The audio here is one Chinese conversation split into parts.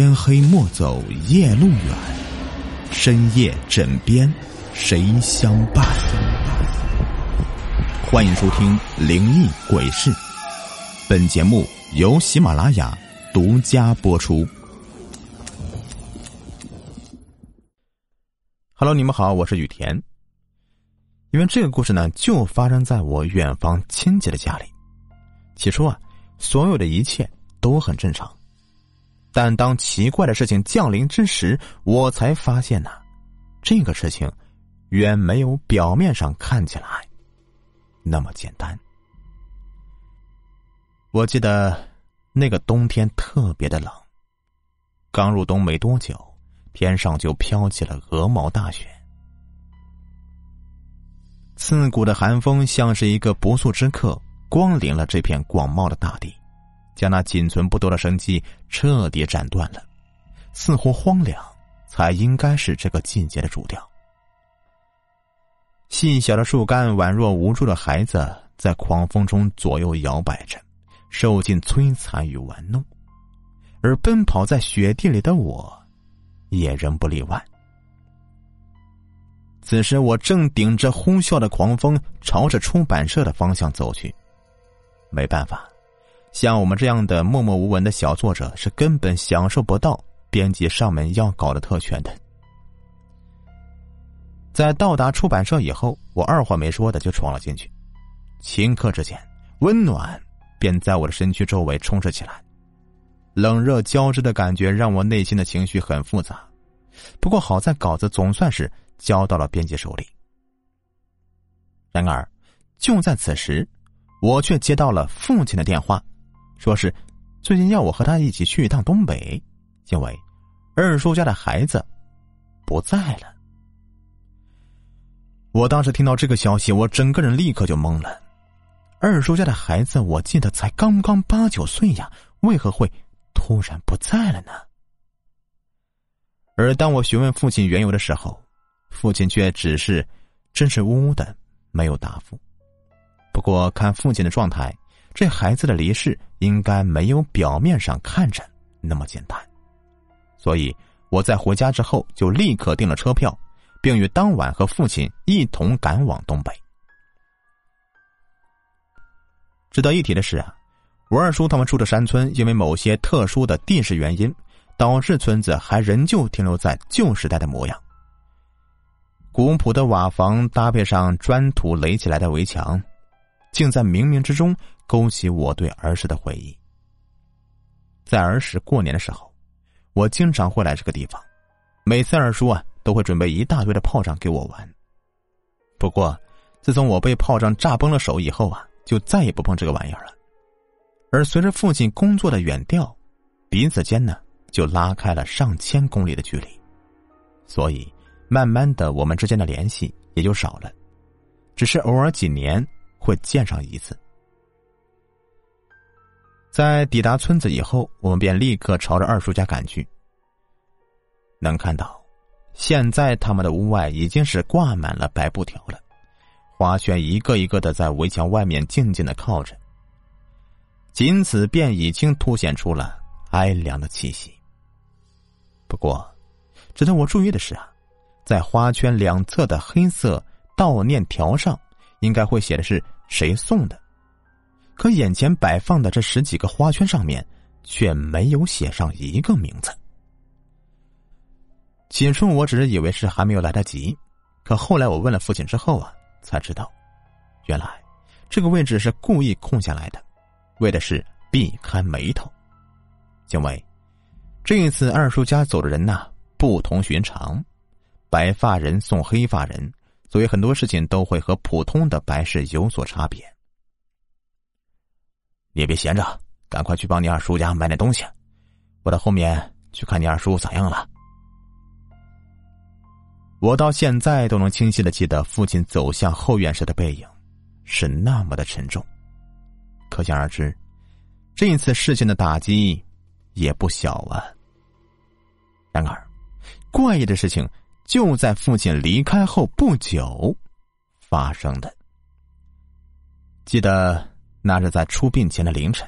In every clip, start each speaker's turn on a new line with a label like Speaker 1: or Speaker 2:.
Speaker 1: 天黑莫走夜路远，深夜枕边谁相伴？欢迎收听《灵异鬼事》，本节目由喜马拉雅独家播出。Hello，你们好，我是雨田。因为这个故事呢，就发生在我远方亲戚的家里。起初啊，所有的一切都很正常。但当奇怪的事情降临之时，我才发现呢，这个事情远没有表面上看起来那么简单。我记得那个冬天特别的冷，刚入冬没多久，天上就飘起了鹅毛大雪，刺骨的寒风像是一个不速之客，光临了这片广袤的大地。将那仅存不多的生机彻底斩断了，似乎荒凉才应该是这个季节的主调。细小的树干宛若无助的孩子，在狂风中左右摇摆着，受尽摧残与玩弄。而奔跑在雪地里的我，也仍不例外。此时，我正顶着呼啸的狂风，朝着出版社的方向走去。没办法。像我们这样的默默无闻的小作者，是根本享受不到编辑上门要稿的特权的。在到达出版社以后，我二话没说的就闯了进去。顷刻之间，温暖便在我的身躯周围充斥起来，冷热交织的感觉让我内心的情绪很复杂。不过好在稿子总算是交到了编辑手里。然而，就在此时，我却接到了父亲的电话。说是最近要我和他一起去一趟东北，因为二叔家的孩子不在了。我当时听到这个消息，我整个人立刻就懵了。二叔家的孩子，我记得才刚刚八九岁呀，为何会突然不在了呢？而当我询问父亲缘由的时候，父亲却只是支支吾吾的，没有答复。不过看父亲的状态。这孩子的离世应该没有表面上看着那么简单，所以我在回家之后就立刻订了车票，并于当晚和父亲一同赶往东北。值得一提的是啊，我二叔他们住的山村因为某些特殊的地势原因，导致村子还仍旧停留在旧时代的模样。古朴的瓦房搭配上砖土垒起来的围墙，竟在冥冥之中。勾起我对儿时的回忆。在儿时过年的时候，我经常会来这个地方，每次二叔啊都会准备一大堆的炮仗给我玩。不过，自从我被炮仗炸崩了手以后啊，就再也不碰这个玩意儿了。而随着父亲工作的远调，彼此间呢就拉开了上千公里的距离，所以慢慢的我们之间的联系也就少了，只是偶尔几年会见上一次。在抵达村子以后，我们便立刻朝着二叔家赶去。能看到，现在他们的屋外已经是挂满了白布条了，花圈一个一个的在围墙外面静静的靠着，仅此便已经凸显出了哀凉的气息。不过，值得我注意的是啊，在花圈两侧的黑色悼念条上，应该会写的是谁送的。可眼前摆放的这十几个花圈上面，却没有写上一个名字。起初我只是以为是还没有来得及，可后来我问了父亲之后啊，才知道，原来这个位置是故意空下来的，为的是避开眉头。因为这一次二叔家走的人呐不同寻常，白发人送黑发人，所以很多事情都会和普通的白事有所差别。也别闲着，赶快去帮你二叔家买点东西。我到后面去看你二叔咋样了。我到现在都能清晰的记得父亲走向后院时的背影，是那么的沉重。可想而知，这一次事情的打击也不小啊。然而，怪异的事情就在父亲离开后不久发生的。记得。那是在出殡前的凌晨，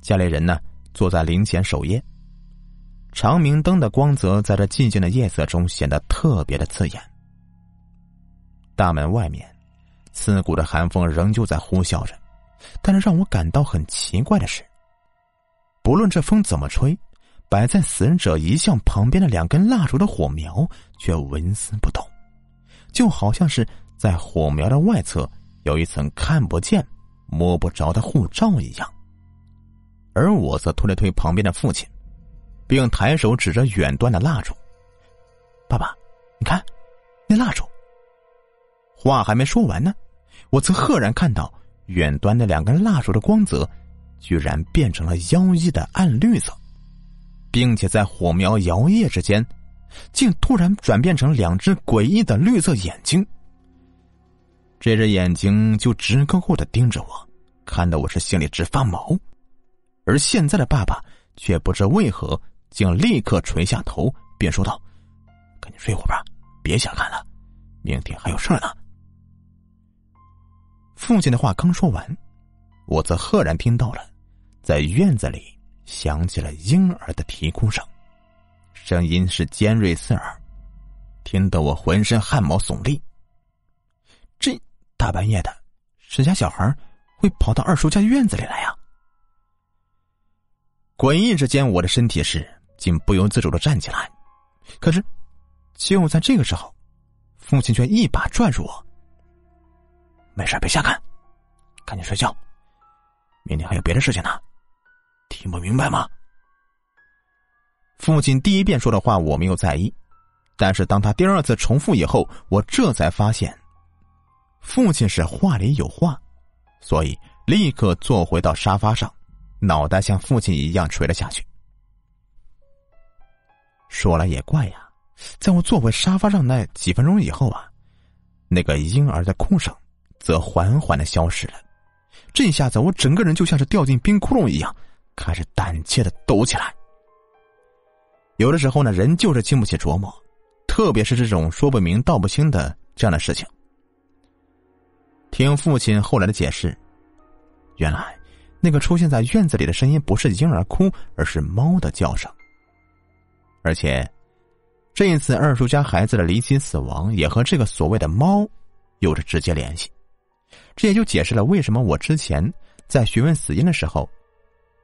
Speaker 1: 家里人呢坐在灵前守夜。长明灯的光泽在这寂静的夜色中显得特别的刺眼。大门外面，刺骨的寒风仍旧在呼啸着，但是让我感到很奇怪的是，不论这风怎么吹，摆在死者遗像旁边的两根蜡烛的火苗却纹丝不动，就好像是在火苗的外侧有一层看不见、摸不着的护照一样。而我则推了推旁边的父亲，并抬手指着远端的蜡烛：“爸爸，你看，那蜡烛。”话还没说完呢，我则赫然看到远端那两根蜡烛的光泽，居然变成了妖异的暗绿色，并且在火苗摇曳之间，竟突然转变成两只诡异的绿色眼睛。这只眼睛就直勾勾的盯着我，看得我是心里直发毛。而现在的爸爸却不知为何，竟立刻垂下头，便说道：“赶紧睡会儿吧，别瞎看了，明天还有事呢。”父亲的话刚说完，我则赫然听到了，在院子里响起了婴儿的啼哭声，声音是尖锐刺耳，听得我浑身汗毛耸立。这大半夜的，谁家小孩会跑到二叔家院子里来呀？诡异之间，我的身体是竟不由自主的站起来，可是就在这个时候，父亲却一把拽住我。没事，别瞎看，赶紧睡觉。明天还有别的事情呢，听不明白吗？父亲第一遍说的话我没有在意，但是当他第二次重复以后，我这才发现，父亲是话里有话，所以立刻坐回到沙发上，脑袋像父亲一样垂了下去。说来也怪呀，在我坐回沙发上那几分钟以后啊，那个婴儿的哭声。则缓缓的消失了，这下子我整个人就像是掉进冰窟窿一样，开始胆怯的抖起来。有的时候呢，人就是经不起琢磨，特别是这种说不明道不清的这样的事情。听父亲后来的解释，原来那个出现在院子里的声音不是婴儿哭，而是猫的叫声。而且，这一次二叔家孩子的离奇死亡也和这个所谓的猫有着直接联系。这也就解释了为什么我之前在询问死因的时候，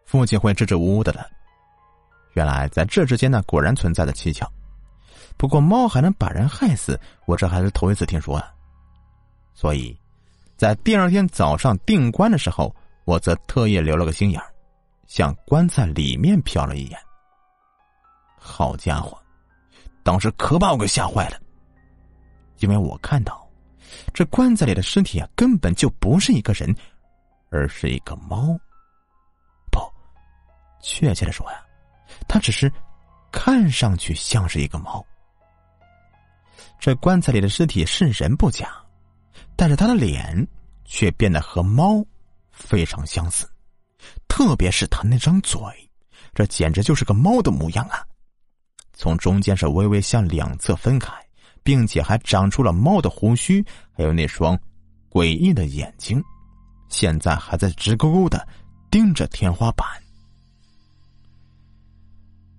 Speaker 1: 父亲会支支吾吾的了。原来在这之间呢，果然存在着蹊跷。不过猫还能把人害死，我这还是头一次听说啊。所以，在第二天早上定棺的时候，我则特意留了个心眼向棺材里面瞟了一眼。好家伙，当时可把我给吓坏了，因为我看到。这棺材里的尸体啊，根本就不是一个人，而是一个猫。不，确切的说呀，它只是看上去像是一个猫。这棺材里的尸体是人不假，但是他的脸却变得和猫非常相似，特别是他那张嘴，这简直就是个猫的模样啊！从中间是微微向两侧分开。并且还长出了猫的胡须，还有那双诡异的眼睛，现在还在直勾勾的盯着天花板。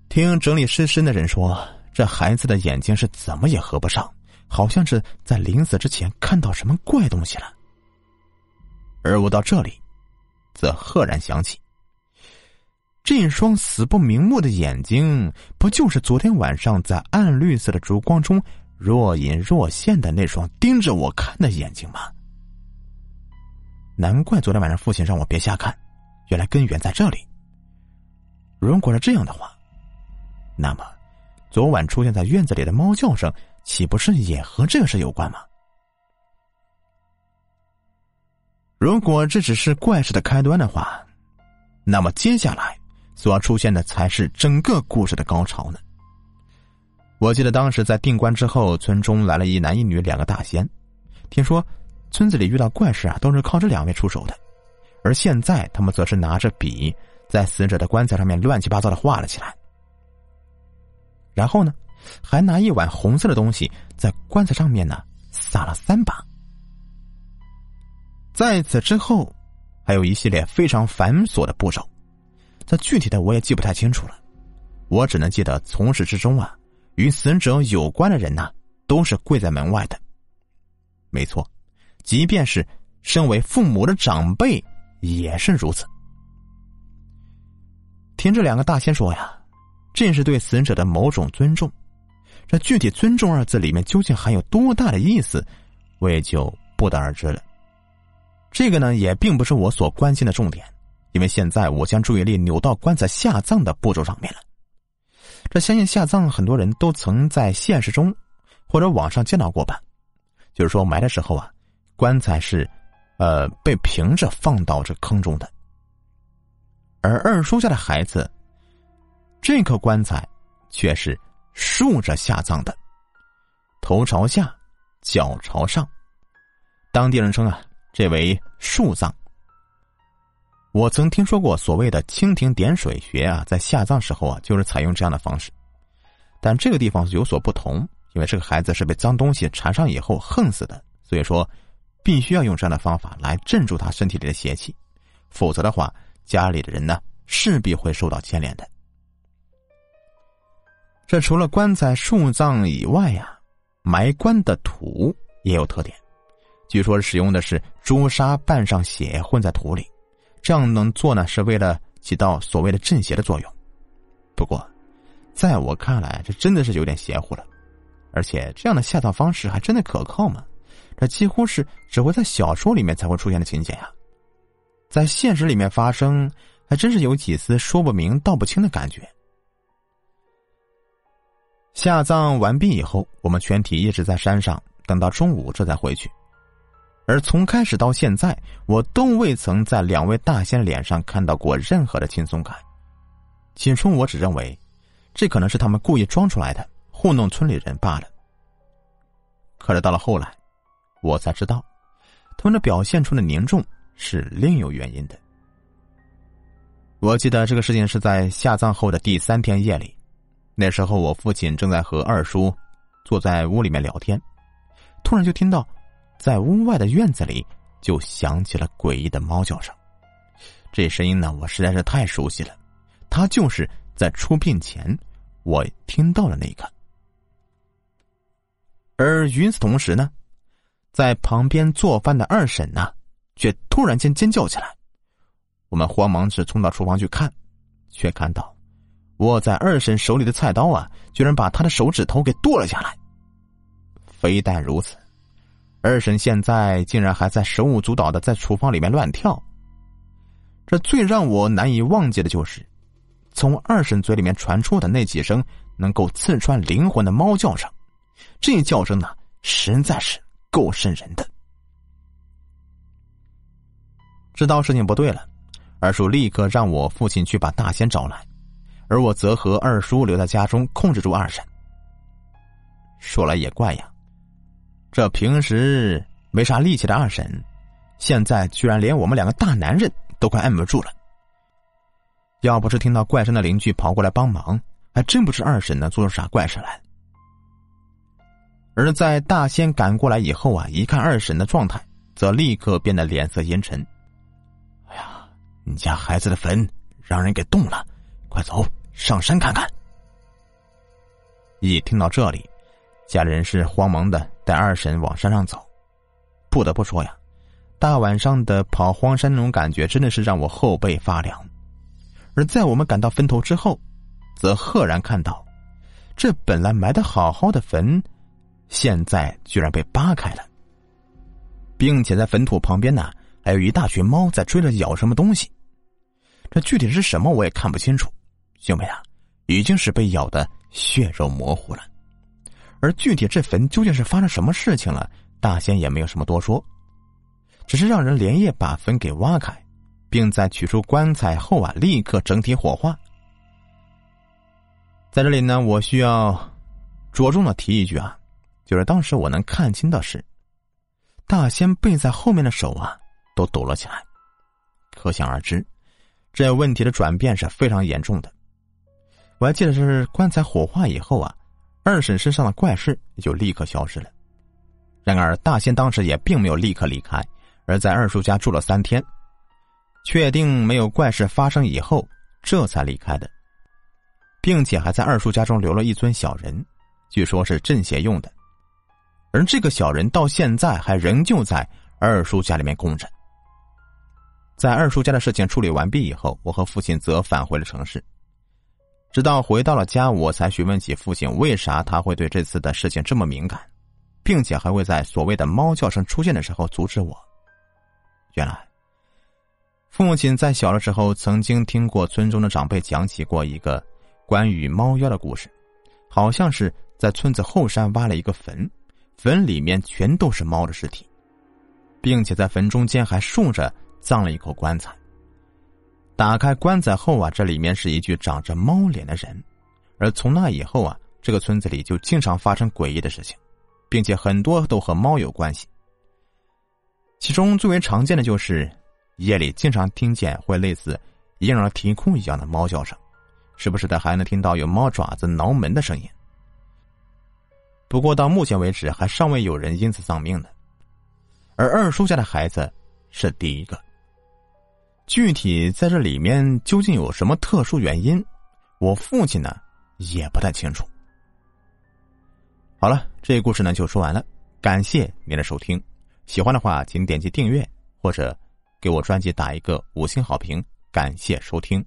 Speaker 1: 听整理尸身的人说，这孩子的眼睛是怎么也合不上，好像是在临死之前看到什么怪东西了。而我到这里，则赫然想起，这双死不瞑目的眼睛，不就是昨天晚上在暗绿色的烛光中？若隐若现的那双盯着我看的眼睛吗？难怪昨天晚上父亲让我别瞎看，原来根源在这里。如果是这样的话，那么昨晚出现在院子里的猫叫声，岂不是也和这个事有关吗？如果这只是怪事的开端的话，那么接下来所出现的才是整个故事的高潮呢。我记得当时在定棺之后，村中来了一男一女两个大仙。听说村子里遇到怪事啊，都是靠这两位出手的。而现在他们则是拿着笔在死者的棺材上面乱七八糟的画了起来。然后呢，还拿一碗红色的东西在棺材上面呢撒了三把。在此之后，还有一系列非常繁琐的步骤，这具体的我也记不太清楚了。我只能记得从始至终啊，与死者有关的人呐，都是跪在门外的。没错，即便是身为父母的长辈也是如此。听这两个大仙说呀，这是对死者的某种尊重。这具体“尊重”二字里面究竟含有多大的意思，我也就不得而知了。这个呢，也并不是我所关心的重点，因为现在我将注意力扭到棺材下葬的步骤上面了。这相信下葬很多人都曾在现实中或者网上见到过吧？就是说埋的时候啊，棺材是呃被平着放到这坑中的，而二叔家的孩子，这颗棺材却是。竖着下葬的，头朝下，脚朝上。当地人称啊，这为竖葬。我曾听说过所谓的蜻蜓点水穴啊，在下葬时候啊，就是采用这样的方式。但这个地方有所不同，因为这个孩子是被脏东西缠上以后横死的，所以说必须要用这样的方法来镇住他身体里的邪气，否则的话，家里的人呢势必会受到牵连的。这除了棺材树葬以外呀，埋棺的土也有特点。据说使用的是朱砂拌上血混在土里，这样能做呢，是为了起到所谓的镇邪的作用。不过，在我看来，这真的是有点邪乎了。而且，这样的下葬方式还真的可靠吗？这几乎是只会在小说里面才会出现的情节呀，在现实里面发生，还真是有几丝说不明道不清的感觉。下葬完毕以后，我们全体一直在山上等到中午，这才回去。而从开始到现在，我都未曾在两位大仙脸上看到过任何的轻松感。起初我只认为，这可能是他们故意装出来的，糊弄村里人罢了。可是到了后来，我才知道，他们的表现出的凝重是另有原因的。我记得这个事情是在下葬后的第三天夜里。那时候，我父亲正在和二叔坐在屋里面聊天，突然就听到，在屋外的院子里就响起了诡异的猫叫声。这声音呢，我实在是太熟悉了，他就是在出殡前我听到的那个。而与此同时呢，在旁边做饭的二婶呢，却突然间尖叫起来。我们慌忙是冲到厨房去看，却看到。握在二婶手里的菜刀啊，居然把她的手指头给剁了下来。非但如此，二婶现在竟然还在手舞足蹈的在厨房里面乱跳。这最让我难以忘记的就是，从二婶嘴里面传出的那几声能够刺穿灵魂的猫叫声。这叫声呢，实在是够瘆人的。知道事情不对了，二叔立刻让我父亲去把大仙找来。而我则和二叔留在家中，控制住二婶。说来也怪呀，这平时没啥力气的二婶，现在居然连我们两个大男人都快按不住了。要不是听到怪声的邻居跑过来帮忙，还真不知二婶呢做出啥怪事来。而在大仙赶过来以后啊，一看二婶的状态，则立刻变得脸色阴沉。哎呀，你家孩子的坟让人给动了。快走上山看看！一听到这里，家里人是慌忙的带二婶往山上走。不得不说呀，大晚上的跑荒山那种感觉真的是让我后背发凉。而在我们赶到坟头之后，则赫然看到，这本来埋的好好的坟，现在居然被扒开了，并且在坟土旁边呢，还有一大群猫在追着咬什么东西。这具体是什么，我也看不清楚。因为啊，已经是被咬的血肉模糊了，而具体这坟究竟是发生什么事情了，大仙也没有什么多说，只是让人连夜把坟给挖开，并在取出棺材后啊，立刻整体火化。在这里呢，我需要着重的提一句啊，就是当时我能看清的是，大仙背在后面的手啊都抖了起来，可想而知，这问题的转变是非常严重的。我还记得是棺材火化以后啊，二婶身上的怪事也就立刻消失了。然而大仙当时也并没有立刻离开，而在二叔家住了三天，确定没有怪事发生以后，这才离开的。并且还在二叔家中留了一尊小人，据说是镇邪用的。而这个小人到现在还仍旧在二叔家里面供着。在二叔家的事情处理完毕以后，我和父亲则返回了城市。直到回到了家，我才询问起父亲为啥他会对这次的事情这么敏感，并且还会在所谓的猫叫声出现的时候阻止我。原来，父亲在小的时候曾经听过村中的长辈讲起过一个关于猫妖的故事，好像是在村子后山挖了一个坟，坟里面全都是猫的尸体，并且在坟中间还竖着。葬了一口棺材。打开棺材后啊，这里面是一具长着猫脸的人，而从那以后啊，这个村子里就经常发生诡异的事情，并且很多都和猫有关系。其中最为常见的就是夜里经常听见会类似婴儿啼哭一样的猫叫声，时不时的还能听到有猫爪子挠门的声音。不过到目前为止，还尚未有人因此丧命呢。而二叔家的孩子是第一个。具体在这里面究竟有什么特殊原因，我父亲呢也不太清楚。好了，这个故事呢就说完了，感谢您的收听。喜欢的话，请点击订阅或者给我专辑打一个五星好评，感谢收听。